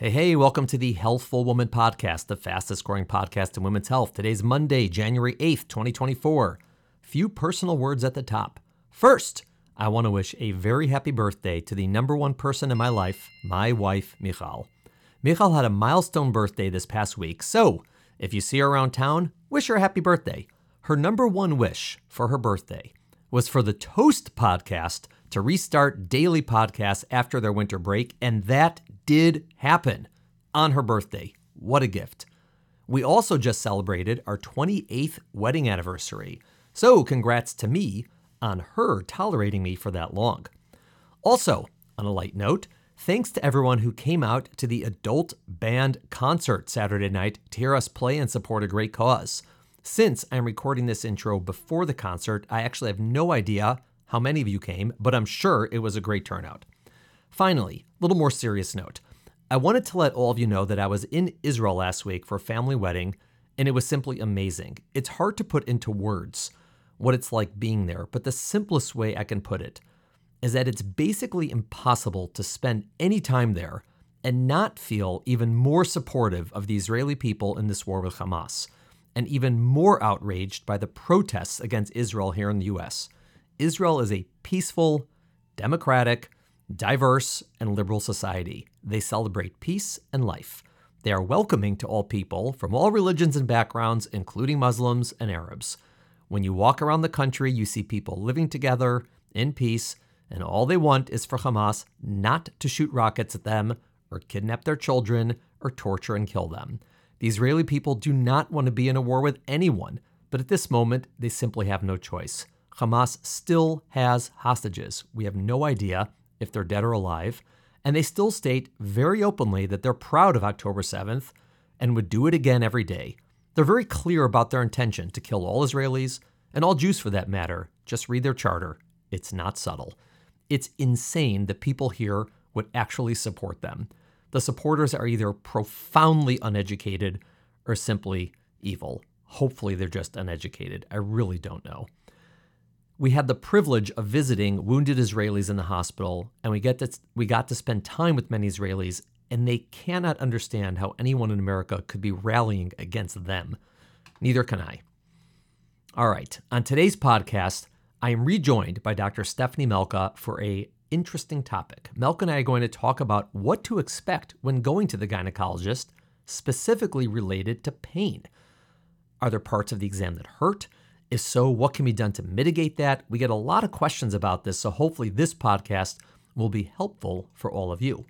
Hey, hey, welcome to the Healthful Woman Podcast, the fastest growing podcast in women's health. Today's Monday, January 8th, 2024. Few personal words at the top. First, I want to wish a very happy birthday to the number one person in my life, my wife, Michal. Michal had a milestone birthday this past week, so if you see her around town, wish her a happy birthday. Her number one wish for her birthday was for the Toast podcast to restart daily podcasts after their winter break, and that did happen on her birthday. What a gift. We also just celebrated our 28th wedding anniversary, so congrats to me on her tolerating me for that long. Also, on a light note, thanks to everyone who came out to the adult band concert Saturday night to hear us play and support a great cause. Since I'm recording this intro before the concert, I actually have no idea how many of you came, but I'm sure it was a great turnout. Finally, a little more serious note. I wanted to let all of you know that I was in Israel last week for a family wedding, and it was simply amazing. It's hard to put into words what it's like being there, but the simplest way I can put it is that it's basically impossible to spend any time there and not feel even more supportive of the Israeli people in this war with Hamas, and even more outraged by the protests against Israel here in the US. Israel is a peaceful, democratic, diverse, and liberal society. They celebrate peace and life. They are welcoming to all people from all religions and backgrounds, including Muslims and Arabs. When you walk around the country, you see people living together in peace and all they want is for Hamas not to shoot rockets at them or kidnap their children or torture and kill them. The Israeli people do not want to be in a war with anyone, but at this moment, they simply have no choice. Hamas still has hostages. We have no idea if they're dead or alive, and they still state very openly that they're proud of October 7th and would do it again every day. They're very clear about their intention to kill all Israelis and all Jews for that matter. Just read their charter. It's not subtle. It's insane that people here would actually support them. The supporters are either profoundly uneducated or simply evil. Hopefully, they're just uneducated. I really don't know. We had the privilege of visiting wounded Israelis in the hospital, and we get to, we got to spend time with many Israelis, and they cannot understand how anyone in America could be rallying against them. Neither can I. All right, on today's podcast, I am rejoined by Dr. Stephanie Melka for a interesting topic. Melka and I are going to talk about what to expect when going to the gynecologist, specifically related to pain. Are there parts of the exam that hurt? If so, what can be done to mitigate that? We get a lot of questions about this, so hopefully this podcast will be helpful for all of you.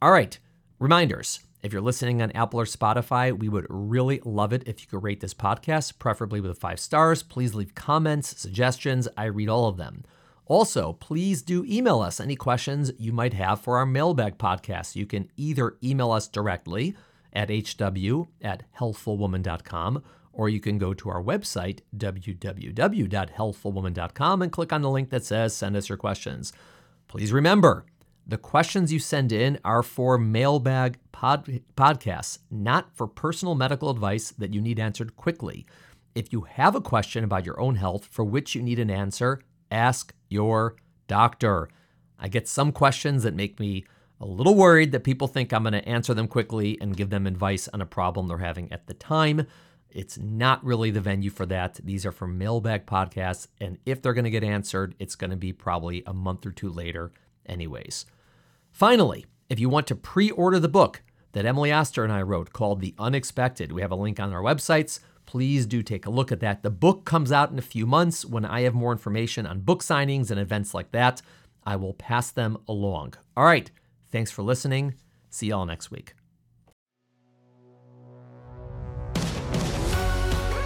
All right, reminders. If you're listening on Apple or Spotify, we would really love it if you could rate this podcast, preferably with five stars. Please leave comments, suggestions. I read all of them. Also, please do email us any questions you might have for our mailbag podcast. You can either email us directly at hw at healthfulwoman.com or you can go to our website, www.healthfulwoman.com, and click on the link that says send us your questions. Please remember, the questions you send in are for mailbag pod- podcasts, not for personal medical advice that you need answered quickly. If you have a question about your own health for which you need an answer, ask your doctor. I get some questions that make me a little worried that people think I'm going to answer them quickly and give them advice on a problem they're having at the time. It's not really the venue for that. These are for mailbag podcasts. And if they're going to get answered, it's going to be probably a month or two later, anyways. Finally, if you want to pre order the book that Emily Oster and I wrote called The Unexpected, we have a link on our websites. Please do take a look at that. The book comes out in a few months. When I have more information on book signings and events like that, I will pass them along. All right. Thanks for listening. See y'all next week.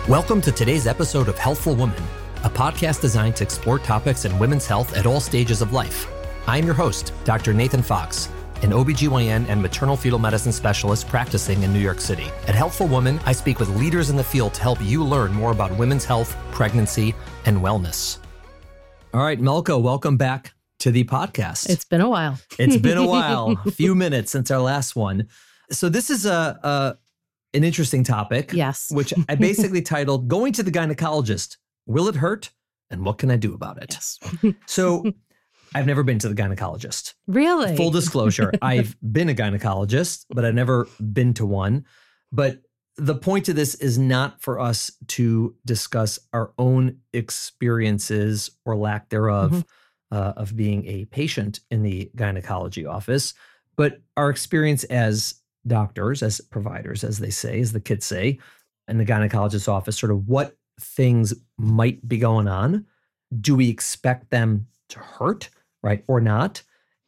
Welcome to today's episode of Healthful Woman, a podcast designed to explore topics in women's health at all stages of life. I'm your host, Dr. Nathan Fox, an OBGYN and maternal fetal medicine specialist practicing in New York City. At Healthful Woman, I speak with leaders in the field to help you learn more about women's health, pregnancy, and wellness. All right, Melka, welcome back to the podcast. It's been a while. it's been a while, a few minutes since our last one. So this is a, a an interesting topic. Yes. which I basically titled "Going to the Gynecologist: Will It Hurt, and What Can I Do About It?" Yes. So I've never been to the gynecologist. Really? Full disclosure, I've been a gynecologist, but I've never been to one. But the point of this is not for us to discuss our own experiences or lack thereof Mhm. uh, of being a patient in the gynecology office, but our experience as doctors, as providers, as they say, as the kids say, in the gynecologist's office, sort of what things might be going on. Do we expect them to hurt, right, or not?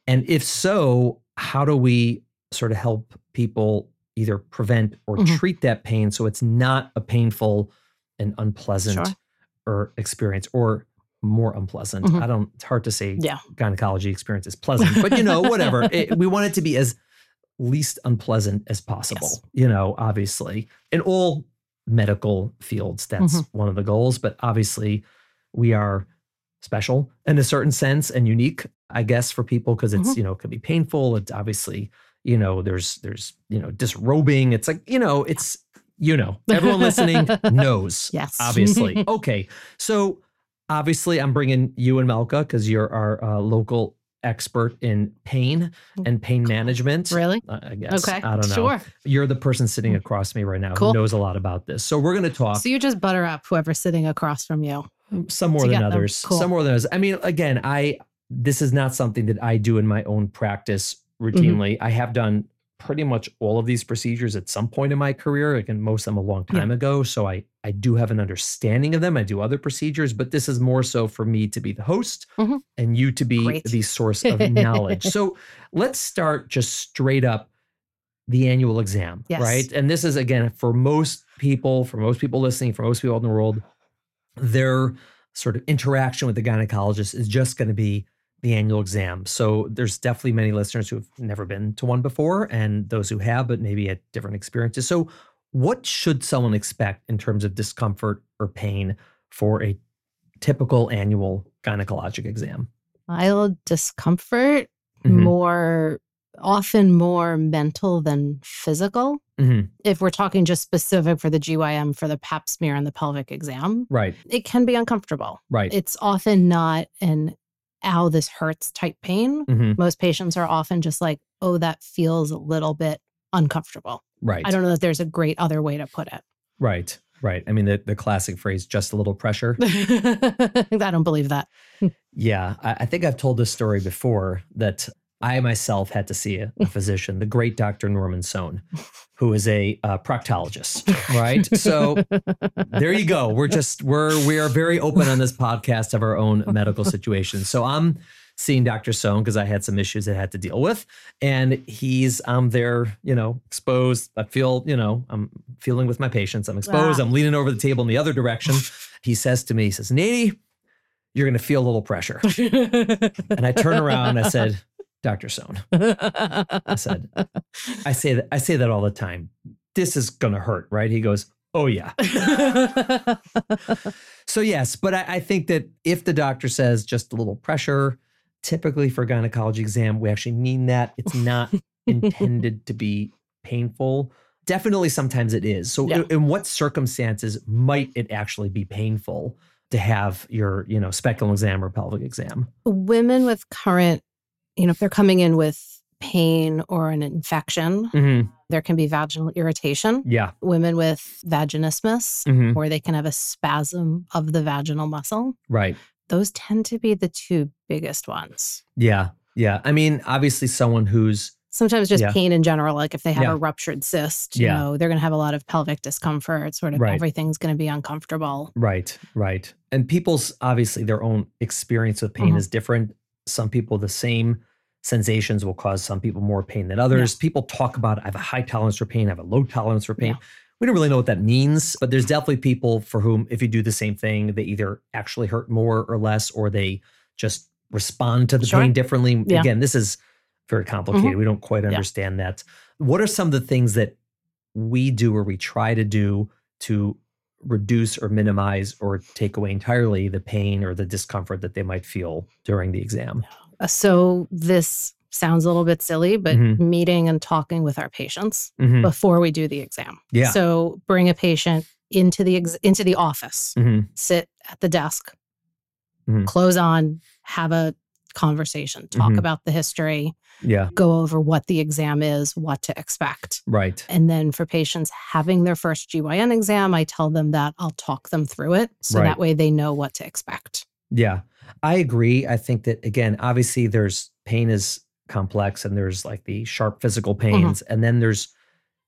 And if so, how do we sort of help people either prevent or Mhm. treat that pain so it's not a painful and unpleasant Sure. or experience or more unpleasant? Mhm. I don't, it's hard to say Yeah. gynecology experience is pleasant, but you know, whatever. It, we want it to be as least unpleasant as possible, Yes. you know, obviously. In all medical fields, that's Mhm. one of the goals, but obviously we are special in a certain sense and unique, I guess, for people because it's, Mhm. you know, it could be painful. It's obviously, you know, there's there's, you know, disrobing. It's like, you know, it's you know, everyone listening knows. Yes. Obviously. Okay. So obviously I'm bringing you and Melka because you're our uh, local expert in pain and pain management. Really? Uh, I guess. Okay. I don't know. Sure. You're the person sitting across me right now Cool. who knows a lot about this. So we're going to talk So you just butter up whoever's sitting across from you. some more than others. Cool. Some more than others. I mean, again, I this is not something that I do in my own practice Mm-hmm. routinely. I have done pretty much all of these procedures at some point in my career. Again, most of them a long Yeah. time ago. So I I do have an understanding of them. I do other procedures, but this is more so for me to be the host Mhm. and you to be Great. the source of knowledge. so let's start just straight up the annual exam, Yes. right? And this is again for most people, for most people listening, for most people in the world, their sort of interaction with the gynecologist is just going to be the annual exam. So there's definitely many listeners who have never been to one before and those who have, but maybe had different experiences. So what should someone expect in terms of discomfort or pain for a typical annual gynecologic exam? Mild discomfort, Mhm. more often more mental than physical. Mhm. If we're talking just specific for the GYN for the pap smear and the pelvic exam, Right, it can be uncomfortable. right. It's often not an ow, this hurts type pain. Mhm. Most patients are often just like, oh, that feels a little bit uncomfortable. Right, I don't know that there's a great other way to put it. right, right. I mean, the, the classic phrase, just a little pressure. I don't believe that. Yeah, I, I think I've told this story before that I myself had to see a, a physician, the great Dr. Norman Sohn, who is a uh, proctologist, right? So there you go. We're just we're we are very open on this podcast of our own medical situations. So I'm seeing Dr. Sohn because I had some issues I had to deal with, and he's I'm there, you know, exposed. I feel, you know, I'm feeling with my patients. I'm exposed. Ah. I'm leaning over the table in the other direction. He says to me, he says, "Nady, you're going to feel a little pressure." And I turn around. I said, "Dr. Sohn." I said, I say that I say that all the time. This is gonna hurt, right? He goes, Oh yeah. So yes, but I, I think that if the doctor says just a little pressure, typically for a gynecology exam, we actually mean that. It's not intended to be painful. Definitely sometimes it is. So Yeah. in, in what circumstances might it actually be painful to have your, you know, speculum exam or pelvic exam? Women with current, you know, if they're coming in with pain or an infection, Mm-hmm. there can be vaginal irritation. Yeah. Women with vaginismus, Mm-hmm. or they can have a spasm of the vaginal muscle. Right. Those tend to be the two biggest ones. Yeah. Yeah. I mean, obviously someone who's Sometimes just Yeah. pain in general, like if they have Yeah. a ruptured cyst, you Yeah. know, they're going to have a lot of pelvic discomfort. Sort of Right. everything's going to be uncomfortable. Right, right. And people's obviously their own experience with pain Mhm. is different. Some people, the same sensations will cause some people more pain than others. People talk about, I have a high tolerance for pain, I have a low tolerance for pain. Yeah. We don't really know what that means, but there's definitely people for whom, if you do the same thing, they either actually hurt more or less, or they just respond to the Sure. pain differently. Yeah. Mm-hmm. Again, this is very complicated. We don't quite Yeah. understand that. What are some of the things that we do or we try to do to reduce or minimize or take away entirely the pain or the discomfort that they might feel during the exam? Uh, So this sounds a little bit silly, but Mhm. meeting and talking with our patients Mhm. before we do the exam. Yeah. So bring a patient into the ex- into the office, Mhm. sit at the desk, Mhm. clothes on, have a conversation, talk Mhm. about the history, Yeah. go over what the exam is, what to expect. Right. And then for patients having their first GYN exam, I tell them that I'll talk them through it. So Right. that way they know what to expect. Yeah. I agree. I think that again, obviously there's pain is complex and there's like the sharp physical mm-hmm. pains and then there's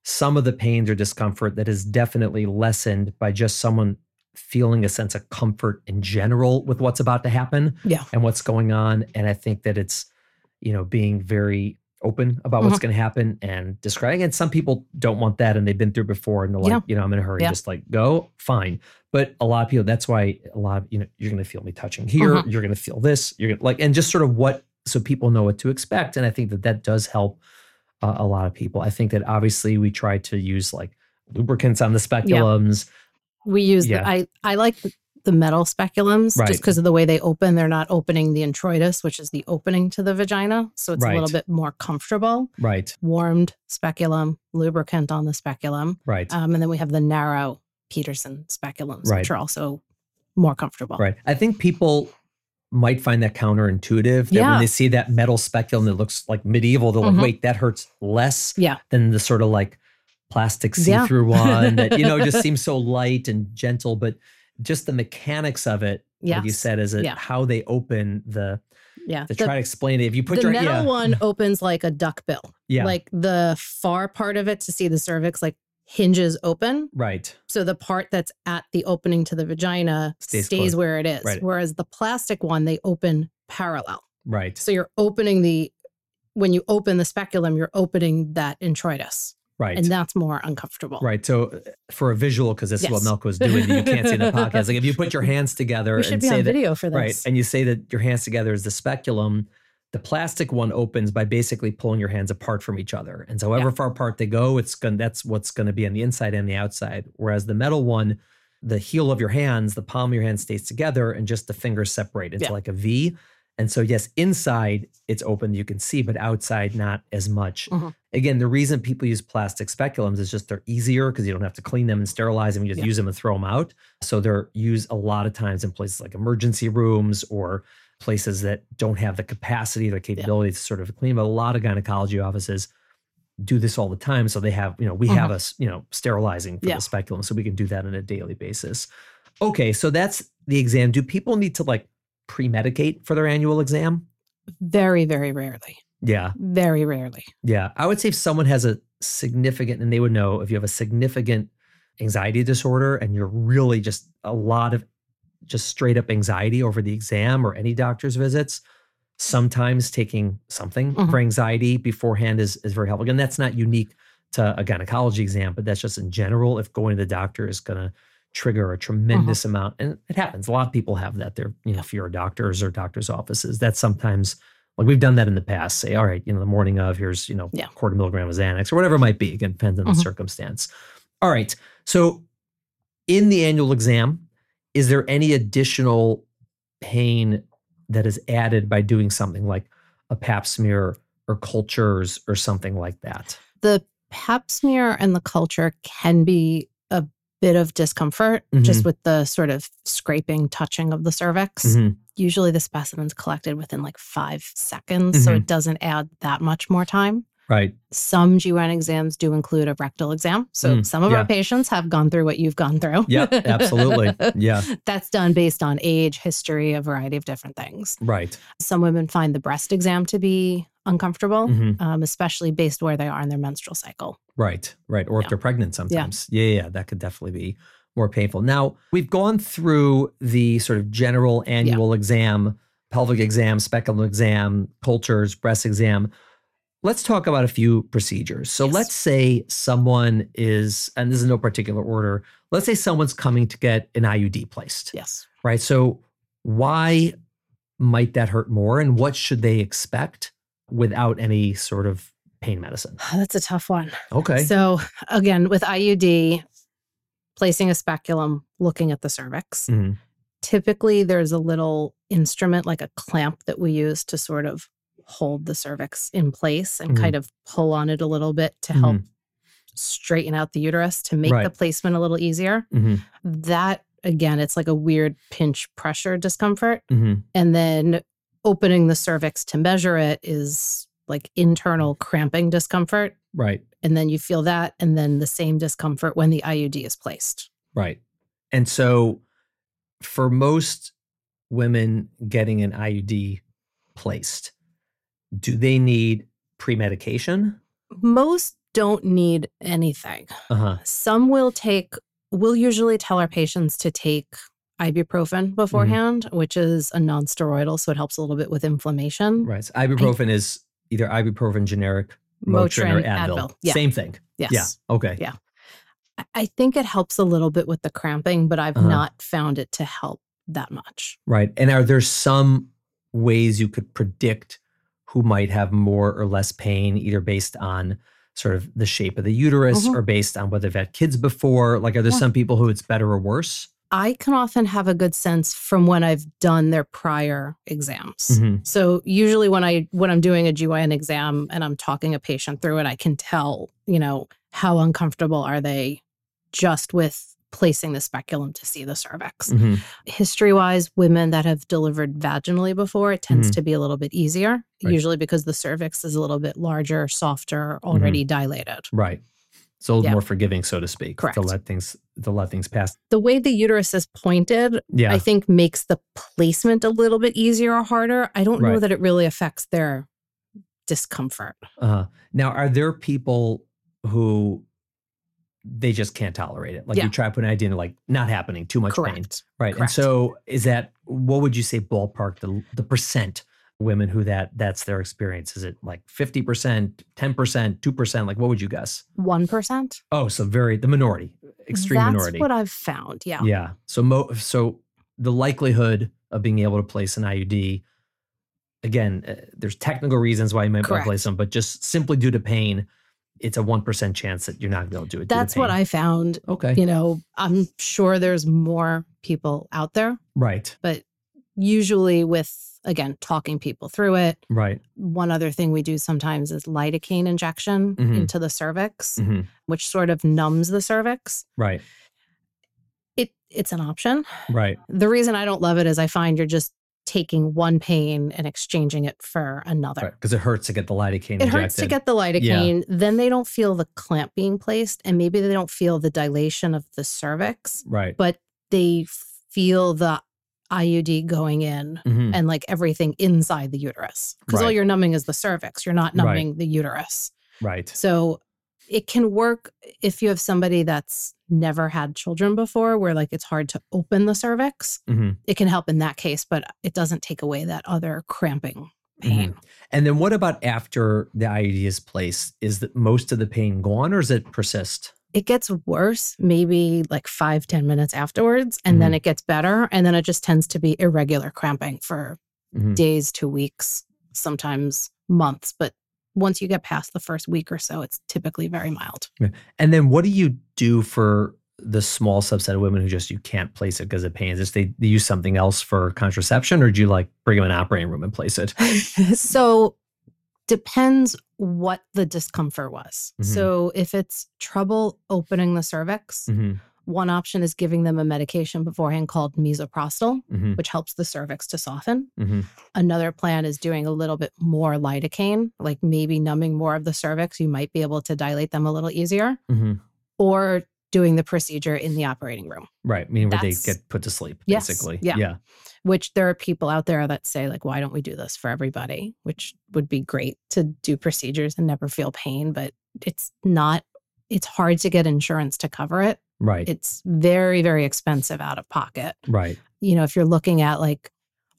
some of the pains or discomfort that is definitely lessened by just someone feeling a sense of comfort in general with what's about to happen Yeah. and what's going on and I think that it's you know being very open about what's going to happen and describing and some people don't want that and they've been through before and they're like Yeah. you know i'm in a hurry Yeah. just like go fine but a lot of people that's why a lot of you know you're going to feel me touching here Mhm. you're going to feel this you're going to like and just sort of what so people know what to expect and i think that that does help uh, a lot of people i think that obviously we try to use like lubricants on the speculums We use Yeah. the, I I like the, the metal speculums Right. just because of the way they open. They're not opening the introitus, which is the opening to the vagina. So it's a little bit more comfortable. right Warmed speculum, lubricant on the speculum. right Um, and then we have the narrow Pederson speculums, Right. which are also more comfortable. Right. I think people might find that counterintuitive that when they see that metal speculum that looks like medieval, they're like, Mhm. wait, that hurts less Yeah. than the sort of like plastic see-through one that, you know, just seems so light and gentle. But just the mechanics of it, like you said, is it Yeah. how they open the Yeah. to The- try to explain it. If you put the your metal yeah, one mm-hmm. opens like a duck bill. yeah, Like the far part of it to see the cervix like hinges open. right. So the part that's at the opening to the vagina Stays stays, where it is. Right. Whereas the plastic one, they open parallel. Right. So you're opening the, when you open the speculum, you're opening that introitus. Right. And that's more uncomfortable. Right. So uh, for a visual, because this is what Yes. Melka was doing, you can't see in the podcast. Like if you put your hands together We should and be say on that video for this. Right. And you say that your hands together is the speculum. The plastic one opens by basically pulling your hands apart from each other. And so however far apart they go, it's going that's what's going to be on the inside and the outside. Whereas the metal one, the heel of your hands, the palm of your hand stays together and just the fingers separate into Yeah. like a V. And so yes, inside it's open, you can see, but outside not as much. Mhm. Again, the reason people use plastic speculums is just they're easier because you don't have to clean them and sterilize them. You just Yeah. use them and throw them out. So they're used a lot of times in places like emergency rooms or places that don't have the capacity, the capability to sort of clean. But a lot of gynecology offices do this all the time. So they have, you know, we have us, you know, sterilizing for Mm-hmm. Yeah. the speculum. So we can do that on a daily basis. Okay, so that's the exam. Do people need to like pre-medicate for their annual exam? Very, very rarely. Yeah. Very rarely. Yeah. I would say if someone has a significant, and they would know if you have a significant anxiety disorder and you're really just a lot of just straight up anxiety over the exam or any doctor's visits, sometimes taking something Mhm. for anxiety beforehand is, is very helpful. Again, that's not unique to a gynecology exam, but that's just in general. If going to the doctor is going to trigger a tremendous amount, and it happens. A lot of people have that. They're, you know, if you're a doctors or doctors' offices, that's sometimes like we've done that in the past. Say, all right, you know, the morning of, here's, you know, Yeah. quarter milligram of Xanax or whatever it might be. Again, depends on the Mhm. circumstance. All right. So in the annual exam, is there any additional pain that is added by doing something like a pap smear or cultures or something like that? The pap smear and the culture can be bit of discomfort just with the sort of scraping, touching of the cervix. Mhm. Usually the specimen's collected within like five seconds, so Mhm. it doesn't add that much more time. Right. Some GYN exams do include a rectal exam. So Mm, some of yeah. our patients have gone through what you've gone through. Yeah, absolutely. Yeah. That's done based on age, history, a variety of different things. Right. Some women find the breast exam to be uncomfortable, Mhm. um, especially based where they are in their menstrual cycle. Right, right. Or if they're pregnant sometimes. Yeah. yeah, yeah, that could definitely be more painful. Now, we've gone through the sort of general annual exam, pelvic exam, speculum exam, cultures, breast exam. Let's talk about a few procedures. So Yes. let's say someone is, and this is no particular order, let's say someone's coming to get an IUD placed, Yes. right? So why might that hurt more and what should they expect without any sort of pain medicine? That's a tough one. Okay. So, again, with IUD, placing a speculum, looking at the cervix, Mhm. typically there's a little instrument like a clamp that we use to sort of hold the cervix in place and Mhm. kind of pull on it a little bit to help straighten out the uterus to make Right. the placement a little easier. Mhm. That again, it's like a weird pinch pressure discomfort. Mhm. And then opening the cervix to measure it is like internal cramping discomfort. Right. And then you feel that, and then the same discomfort when the IUD is placed. Right. And so for most women getting an IUD placed, do they need pre medication? Most don't need anything. Uh-huh. Some will take, we'll usually tell our patients to take ibuprofen beforehand, mm-hmm. which is a nonsteroidal. So it helps a little bit with inflammation. Right. So ibuprofen I, is either ibuprofen generic, Motrin, Motrin or Advil. Advil. Yeah. Same thing. Yes. Yeah. Okay. Yeah. I think it helps a little bit with the cramping, but I've uh-huh. not found it to help that much. Right. And are there some ways you could predict who might have more or less pain, either based on sort of the shape of the uterus mm-hmm. or based on whether they've had kids before? Like, are there yeah. some people who it's better or worse? I can often have a good sense from when I've done their prior exams. Mm-hmm. So usually when I when I'm doing a GYN exam and I'm talking a patient through it, I can tell, you know, how uncomfortable are they just with placing the speculum to see the cervix. Mm-hmm. History wise, women that have delivered vaginally before, it tends mm-hmm. to be a little bit easier, right. usually because the cervix is a little bit larger, softer, already mm-hmm. dilated. Right. So yeah. more forgiving, so to speak, Correct. to let things to let things pass. The way the uterus is pointed, yeah. I think makes the placement a little bit easier or harder. I don't right. know that it really affects their discomfort. Uh, now, are there people who they just can't tolerate it. Like yeah. you try to put an IUD in, like not happening, too much Correct. pain, right? Correct. And so, is that what would you say ballpark the the percent women who that that's their experience? Is it like fifty percent, ten percent, two percent? Like what would you guess? One percent. Oh, so very the minority, extreme that's minority. what I've found. Yeah. Yeah. So mo so the likelihood of being able to place an IUD. Again, uh, there's technical reasons why you might Correct. place them, but just simply due to pain, it's a 1% chance that you're not going to be able to do it. That's what I found. Okay. You know, I'm sure there's more people out there. Right. But usually with, again, talking people through it. Right. One other thing we do sometimes is lidocaine injection mm-hmm. into the cervix, mm-hmm. which sort of numbs the cervix. Right. It, it's an option. Right. The reason I don't love it is I find you're just taking one pain and exchanging it for another. Because right, it hurts to get the lidocaine. It injected. hurts to get the lidocaine. Yeah. Then they don't feel the clamp being placed, and maybe they don't feel the dilation of the cervix. Right. But they feel the IUD going in mm-hmm. and like everything inside the uterus. Because right. all you're numbing is the cervix. You're not numbing right. the uterus. Right. So it can work if you have somebody that's never had children before where like it's hard to open the cervix mm-hmm. it can help in that case but it doesn't take away that other cramping pain mm-hmm. and then what about after the iud is placed is that most of the pain gone or does it persist it gets worse maybe like five ten minutes afterwards and mm-hmm. then it gets better and then it just tends to be irregular cramping for mm-hmm. days to weeks sometimes months but once you get past the first week or so, it's typically very mild. And then what do you do for the small subset of women who just you can't place it because of pain? Is this they, they use something else for contraception or do you like bring them in an operating room and place it? so depends what the discomfort was. Mm-hmm. So if it's trouble opening the cervix, mm-hmm. One option is giving them a medication beforehand called misoprostol, mm-hmm. which helps the cervix to soften. Mm-hmm. Another plan is doing a little bit more lidocaine, like maybe numbing more of the cervix. You might be able to dilate them a little easier. Mm-hmm. Or doing the procedure in the operating room. Right. Meaning where they get put to sleep, yes, basically. Yeah. yeah. Which there are people out there that say, like, why don't we do this for everybody? Which would be great to do procedures and never feel pain, but it's not, it's hard to get insurance to cover it. Right. It's very, very expensive out of pocket. Right. You know, if you're looking at like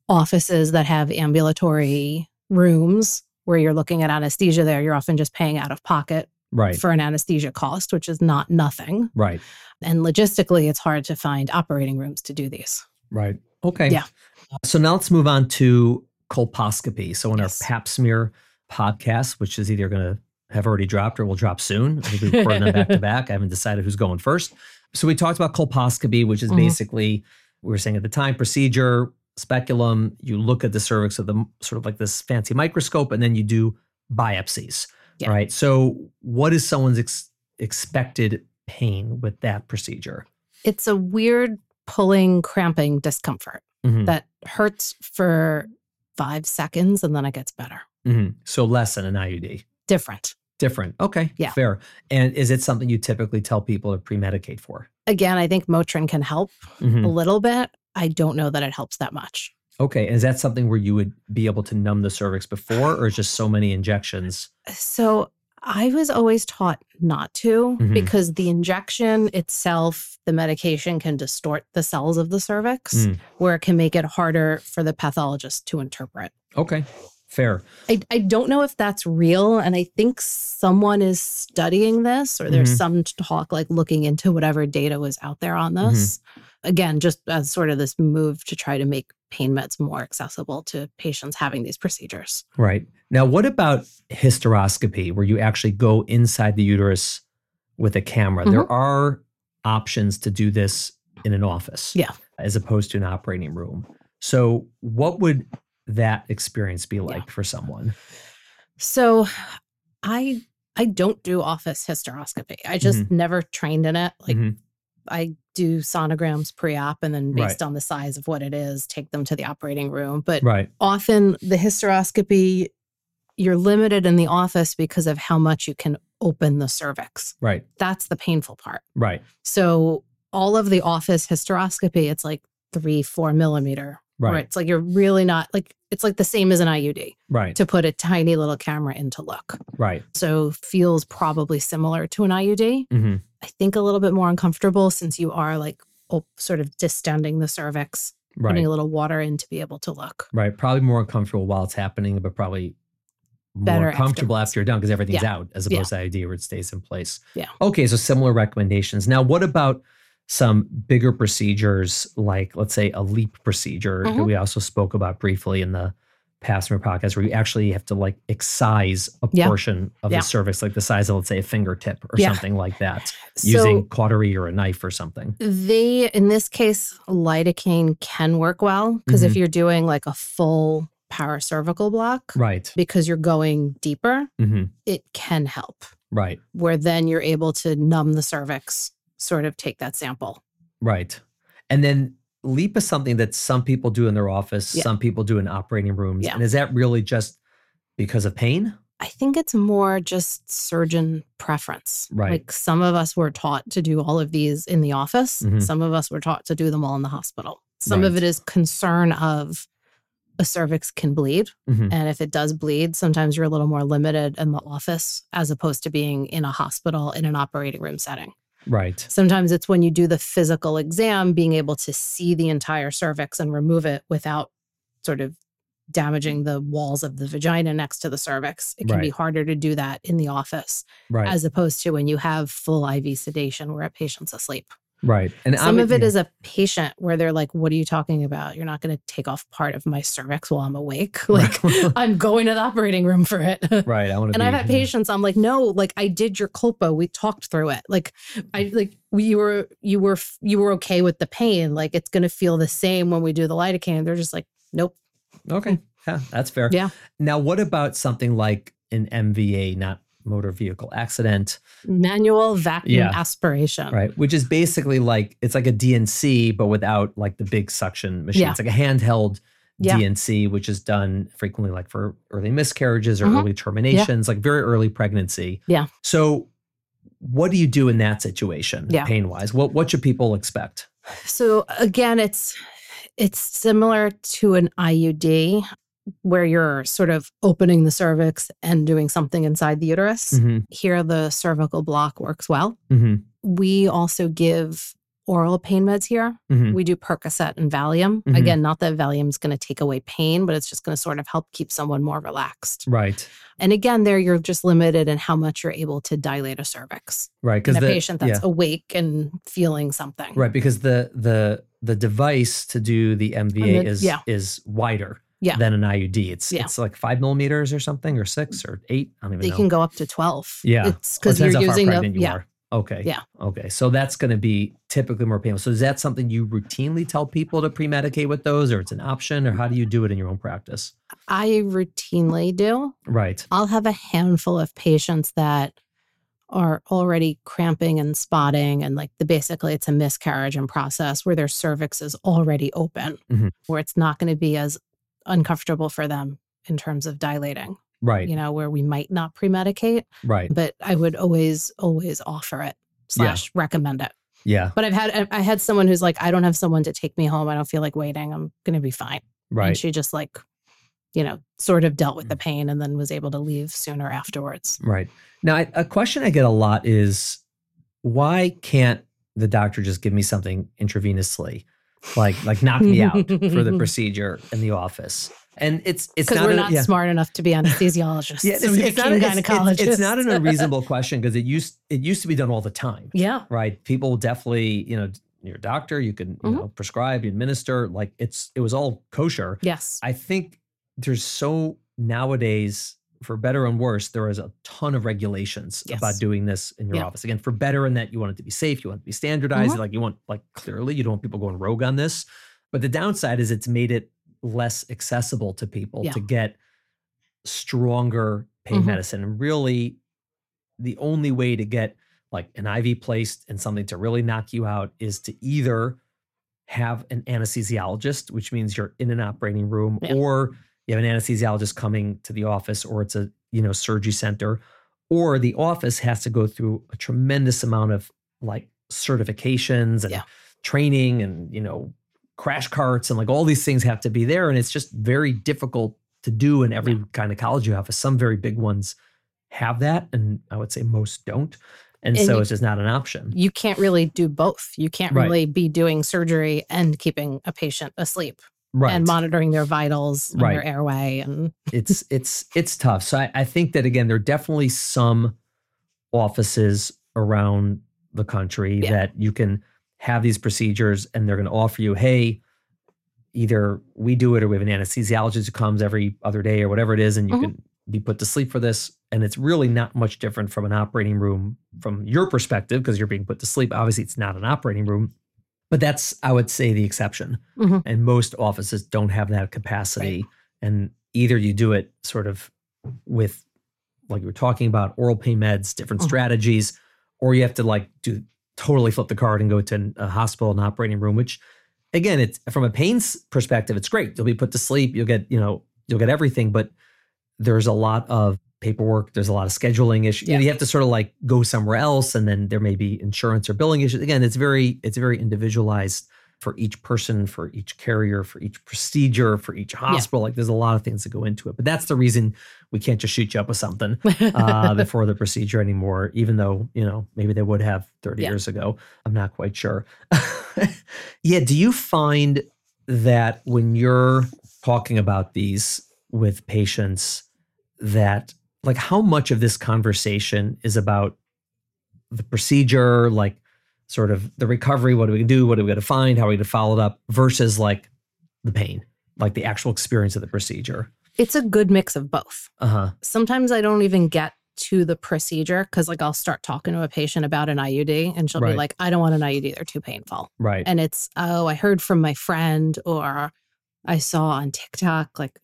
offices that have ambulatory rooms where you're looking at anesthesia there, you're often just paying out of pocket right. for an anesthesia cost, which is not nothing. Right. And logistically, it's hard to find operating rooms to do these. Right. Okay. Yeah. Uh, so now let's move on to colposcopy. So in yes. our pap smear podcast, which is either going to have already dropped or will drop soon. I think we recorded them back to back. I haven't decided who's going first. So we talked about colposcopy, which is mm-hmm. basically we were saying at the time procedure speculum. You look at the cervix with the sort of like this fancy microscope, and then you do biopsies. Yeah. Right. So what is someone's ex- expected pain with that procedure? It's a weird pulling, cramping discomfort mm-hmm. that hurts for five seconds and then it gets better. Mm-hmm. So less than an IUD. Different. Different. Okay. Yeah. Fair. And is it something you typically tell people to pre medicate for? Again, I think Motrin can help Mhm. a little bit. I don't know that it helps that much. Okay. Is that something where you would be able to numb the cervix before, or just so many injections? So I was always taught not to Mhm. because the injection itself, the medication can distort the cells of the cervix, Mm. where it can make it harder for the pathologist to interpret. Okay. Fair. I, I don't know if that's real. And I think someone is studying this, or there's Mhm. some talk like looking into whatever data was out there on Mm-hmm. this. Again, just as sort of this move to try to make pain meds more accessible to patients having these procedures. Right. Now, what about hysteroscopy, where you actually go inside the uterus with a camera? Mm-hmm. There are options to do this in an office, Yeah. as opposed to an operating room. So, what would that experience be like for someone? So I I don't do office hysteroscopy. I just Mm-hmm. never trained in it. Like Mhm. I do sonograms pre-op and then based Right. on the size of what it is, take them to the operating room. But Right. often the hysteroscopy, you're limited in the office because of how much you can open the cervix. Right. That's the painful part. Right. So all of the office hysteroscopy, it's like three, four millimeter. Where Right. it's like you're really not like it's like the same as an IUD Right. to put a tiny little camera in to look. Right. So feels probably similar to an IUD. hmm I think a little bit more uncomfortable since you are like sort of distending the cervix, Right. putting a little water in to be able to look. Right. Probably more uncomfortable while it's happening, but probably more Better comfortable afterwards. after you're done because everything's Yeah. out as Yeah. opposed to IUD where it stays in place. Yeah. Okay. So similar recommendations. Now, what about some bigger procedures like, let's say, a LEEP procedure that Mhm. we also spoke about briefly in the past from our podcast, where you actually have to like excise a Yeah. portion of Yeah. the cervix, like the size of, let's say, a fingertip or Yeah. something like that, So using cautery or a knife or something. they, in this case, lidocaine can work well because if Mhm. you're doing like a full paracervical block, Right. because you're going deeper, hmm it can help. Right. Where then you're able to numb the cervix, sort of take that sample. Right. And then LEEP is something that some people do in their office, Yeah. some people do in operating rooms. Yeah. And is that really just because of pain? I think it's more just surgeon preference. Right. Like some of us were taught to do all of these in the office, Mhm. some of us were taught to do them all in the hospital. Some of it is concern of a cervix can bleed. Mhm. And if it does bleed, sometimes you're a little more limited in the office as opposed to being in a hospital in an operating room setting. Right. Sometimes it's when you do the physical exam, being able to see the entire cervix and remove it without sort of damaging the walls of the vagina next to the cervix. It can be harder to do that in the office Right. as opposed to when you have full IV sedation where a patient's asleep. Right. And Some obvi- of it yeah. is a patient where they're like, What are you talking about? You're not going to take off part of my cervix while I'm awake. Like, I'm going to the operating room for it. right. I want to And be I've had patients, I'm like, no, like I did your colpo. We talked through it. Like I like we you were you were you were okay with the pain. Like it's gonna feel the same when we do the lidocaine. They're just like, nope. Okay. Yeah, that's fair. Yeah. Now, what about something like an MVA, not motor vehicle accident, Manual vacuum Yeah. aspiration. right? Which is basically like it's like a D&C, but without like the big suction machine. Yeah. It's like a handheld Yeah. D&C, which is done frequently like for early miscarriages or Mhm. early terminations, like very early pregnancy. Yeah. So, what do you do in that situation, pain wise? What what should people expect? So again, it's it's similar to an IUD where you're sort of opening the cervix and doing something inside the uterus. Mm-hmm. Here the cervical block works well. Mm-hmm. We also give oral pain meds here. Mm-hmm. We do Percocet and Valium. Mhm. Again, not that Valium's going to take away pain, but it's just going to sort of help keep someone more relaxed. Right. And again, there you're just limited in how much you're able to dilate a cervix Right. Because a the patient that's yeah. awake and feeling something. right because the the the device to do the MVA is yeah. is wider Yeah. than an IUD. It's Yeah. it's like five millimeters or something or six or eight. I don't even They know. can go up to 12. Yeah. Well, because you're depends how far using the, you yeah. are. Okay. Yeah. Okay. So that's going to be typically more painful. So is that something you routinely tell people to pre-medicate with those, or it's an option, or how do you do it in your own practice? I routinely do. Right. I'll have a handful of patients that are already cramping and spotting and like the basically it's a miscarriage in process where their cervix is already open Mhm. where it's not going to be as uncomfortable for them in terms of dilating. Right. You know, where we might not pre-medicate. Right. But I would always, always offer it slash yeah. recommend it. Yeah. But I've had I had someone who's like, I don't have someone to take me home. I don't feel like waiting. I'm gonna be fine. Right. And she just like, you know, sort of dealt with the mm. pain and then was able to leave sooner afterwards. Right. Now, a question I get a lot is why can't the doctor just give me something intravenously? Like like knock me out for the procedure in the office. And it's it's because we're not yeah. smart enough to be anesthesiologists. yeah, it's, it's, not, it's, it's, not an unreasonable question because it used it used to be done all the time. Yeah, right. People definitely, you know, your doctor, you can you mm-hmm. know prescribe, you administer. Like it's it was all kosher. Yes, I think there's so nowadays for better and worse, there is a ton of regulations yes. about doing this in your yeah. office. Again, for better in that you want it to be safe, you want it to be standardized, mm-hmm. like you want like clearly you don't want people going rogue on this. But the downside is it's made it less accessible to people yeah. to get stronger pain mm-hmm. medicine. And really the only way to get like an IV placed and something to really knock you out is to either have an anesthesiologist, which means you're in an operating room, yeah. or you have an anesthesiologist coming to the office, or it's a you know surgery center, or the office has to go through a tremendous amount of like certifications and yeah. training and you know crash carts and like all these things have to be there and it's just very difficult to do in every gynecologist office. Some very big ones have that and i would say most don't and, and so you, it's just not an option. you can't really do both. You can't right. really be doing surgery and keeping a patient asleep right. and monitoring their vitals and right. their airway and it's it's it's tough so I, I think that again there are definitely some offices around the country yeah. that you can have these procedures and they're going to offer you, hey, either we do it or we have an anesthesiologist who comes every other day or whatever it is, and you mm-hmm. can be put to sleep for this. And it's really not much different from an operating room from your perspective because you're being put to sleep. Obviously, it's not an operating room, but that's, I would say, the exception. Mm-hmm. And most offices don't have that capacity. Right. And either you do it sort of with, like you were talking about, oral pain meds, different mm-hmm. strategies, or you have to like do totally flip the card and go to a hospital and operating room, which again, it's from a pain perspective, it's great. You'll be put to sleep, you'll get, you know, you'll get everything, but there's a lot of paperwork, there's a lot of scheduling issues. Yeah. You, know, you have to sort of like go somewhere else and then there may be insurance or billing issues. Again, it's very, it's very individualized for each person, for each carrier, for each procedure, for each hospital. Yeah. Like there's a lot of things that go into it. But that's the reason we can't just shoot you up with something uh, before the procedure anymore, even though, you know, maybe they would have 30 yeah. years ago. I'm not quite sure. yeah. Do you find that when you're talking about these with patients, that like how much of this conversation is about the procedure, like sort of the recovery, what do we do, what are we going to find, how are we going to follow it up, versus like the pain, like the actual experience of the procedure? It's a good mix of both. Uh-huh. Sometimes I don't even get to the procedure because like I'll start talking to a patient about an IUD and she'll right. be like, I don't want an IUD, they're too painful. Right. And it's, oh, I heard from my friend or I saw on TikTok, like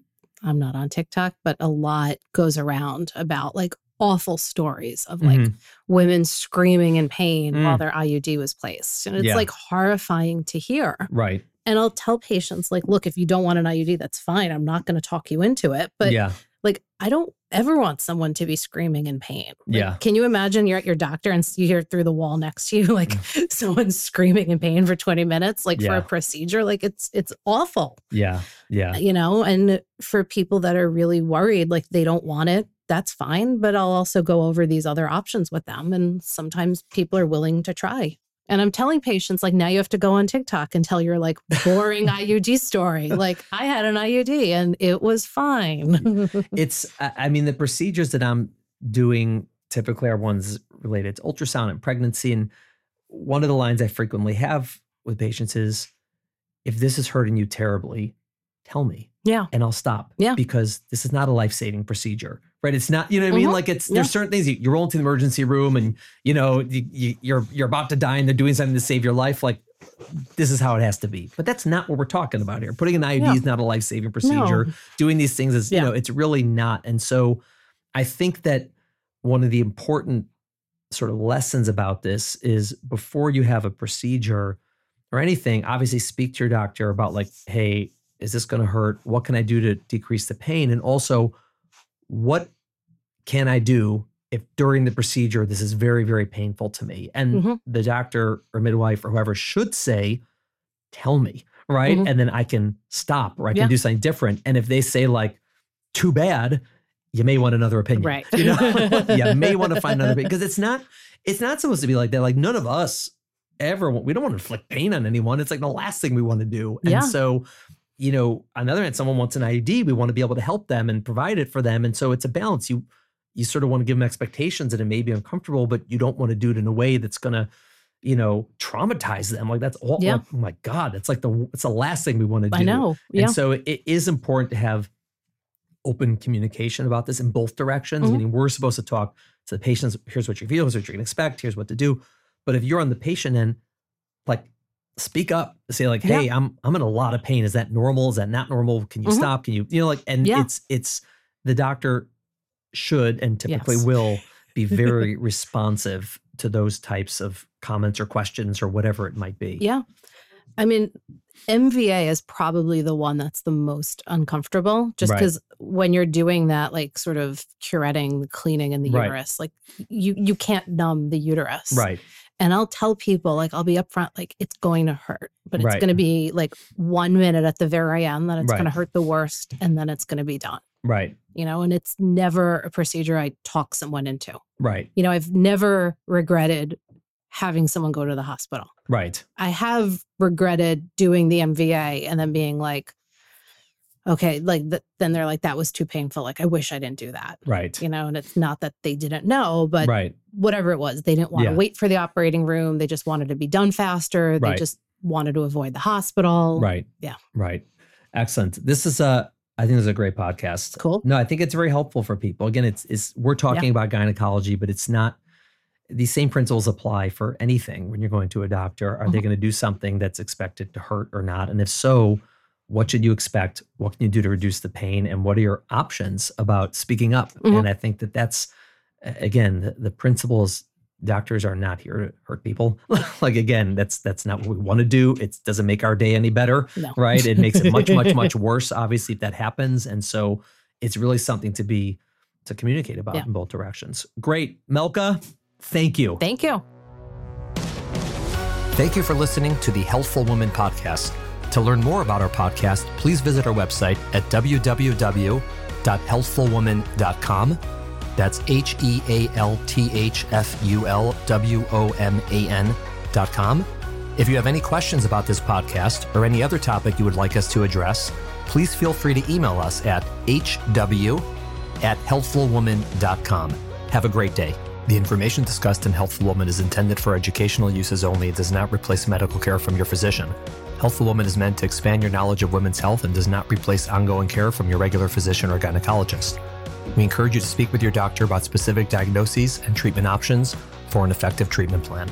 I'm not on TikTok, but a lot goes around about like awful stories of like mm-hmm. women screaming in pain mm. while their IUD was placed. And it's yeah. like horrifying to hear. Right. And I'll tell patients, like, look, if you don't want an IUD, that's fine. I'm not going to talk you into it. But yeah. Like, I don't ever want someone to be screaming in pain. Like, yeah. Can you imagine you're at your doctor and you hear through the wall next to you, like mm. someone screaming in pain for 20 minutes, like yeah. for a procedure? Like it's it's awful. Yeah. Yeah. You know, and for people that are really worried, like they don't want it, that's fine. But I'll also go over these other options with them. And sometimes people are willing to try. And I'm telling patients, like, now you have to go on TikTok and tell your like boring IUD story. Like, I had an IUD and it was fine. it's, I mean, the procedures that I'm doing typically are ones related to ultrasound and pregnancy. And one of the lines I frequently have with patients is if this is hurting you terribly, tell me. Yeah. And I'll stop. Yeah. Because this is not a life saving procedure right? It's not, you know what I mean? Mm-hmm. Like it's, there's certain things you, you roll into the emergency room and, you know, you, you're, you're about to die and they're doing something to save your life. Like this is how it has to be. But that's not what we're talking about here. Putting an IUD yeah. is not a life saving procedure. No. Doing these things is, yeah. you know, it's really not. And so I think that one of the important sort of lessons about this is before you have a procedure or anything, obviously speak to your doctor about like, hey, Is this going to hurt? What can I do to decrease the pain? And also, what can I do if during the procedure this is very, very painful to me? And mm-hmm. the doctor or midwife or whoever should say, tell me, right? Mm-hmm. And then I can stop or I can yeah. do something different. And if they say, like, too bad, you may want another opinion. Right. You know, you may want to find another because it's not, it's not supposed to be like that. Like none of us ever, we don't want to inflict pain on anyone. It's like the last thing we want to do. And yeah. so, you know, on the other hand, someone wants an IUD, we want to be able to help them and provide it for them. And so it's a balance. You, you sort of want to give them expectations and it may be uncomfortable, but you don't want to do it in a way that's going to, you know, traumatize them. Like that's all. Yeah. oh my God, that's like the it's the last thing we want to do. I know. Yeah. And so it is important to have open communication about this in both directions. Mm-hmm. Meaning we're supposed to talk to the patients. Here's what you feel. Here's what you're going to expect. Here's what to do. But if you're on the patient end, like speak up, say like, "Hey, yeah. I'm I'm in a lot of pain. Is that normal? Is that not normal? Can you mm-hmm. stop? Can you you know like?" And yeah. it's it's the doctor should and typically yes. will be very responsive to those types of comments or questions or whatever it might be. Yeah. I mean, MVA is probably the one that's the most uncomfortable just because right. when you're doing that, like sort of curetting, cleaning in the right. uterus, like you you can't numb the uterus. Right. And I'll tell people, like, I'll be upfront, like, it's going to hurt, but it's right. going to be like one minute at the very end that it's going to hurt the worst, and then it's going to be done. Right. You know, and it's never a procedure I talk someone into. Right. You know, I've never regretted having someone go to the hospital. Right. I have regretted doing the MVA and then being like, okay, like then they're like, that was too painful. Like, I wish I didn't do that. Right. You know, and it's not that they didn't know, but right. whatever it was, they didn't want yeah. to wait for the operating room. They just wanted to be done faster. They right. just wanted to avoid the hospital. Right. Yeah. Right. Excellent. This is a, I think this is a great podcast. Cool. No, I think it's very helpful for people. Again, it's, it's we're talking yeah. about gynecology, but it's not these same principles apply for anything when you're going to a doctor. Are mm-hmm. they going to do something that's expected to hurt or not? And if so, what should you expect? What can you do to reduce the pain? And what are your options about speaking up? Mm-hmm. And I think that that's, again, the, the principles doctors are not here to hurt people like again that's that's not what we want to do it doesn't make our day any better no. right it makes it much much much worse obviously if that happens and so it's really something to be to communicate about yeah. in both directions great melka Thank you. Thank you. Thank you for listening to the Healthful Woman podcast. To learn more about our podcast, please visit our website at www.healthfulwoman.com. That's H E A L T H F U L W O M A N dot com. If you have any questions about this podcast or any other topic you would like us to address, please feel free to email us at hw at healthfulwoman.com. Have a great day. The information discussed in Healthful Woman is intended for educational uses only and does not replace medical care from your physician. Healthful Woman is meant to expand your knowledge of women's health and does not replace ongoing care from your regular physician or gynecologist. We encourage you to speak with your doctor about specific diagnoses and treatment options for an effective treatment plan.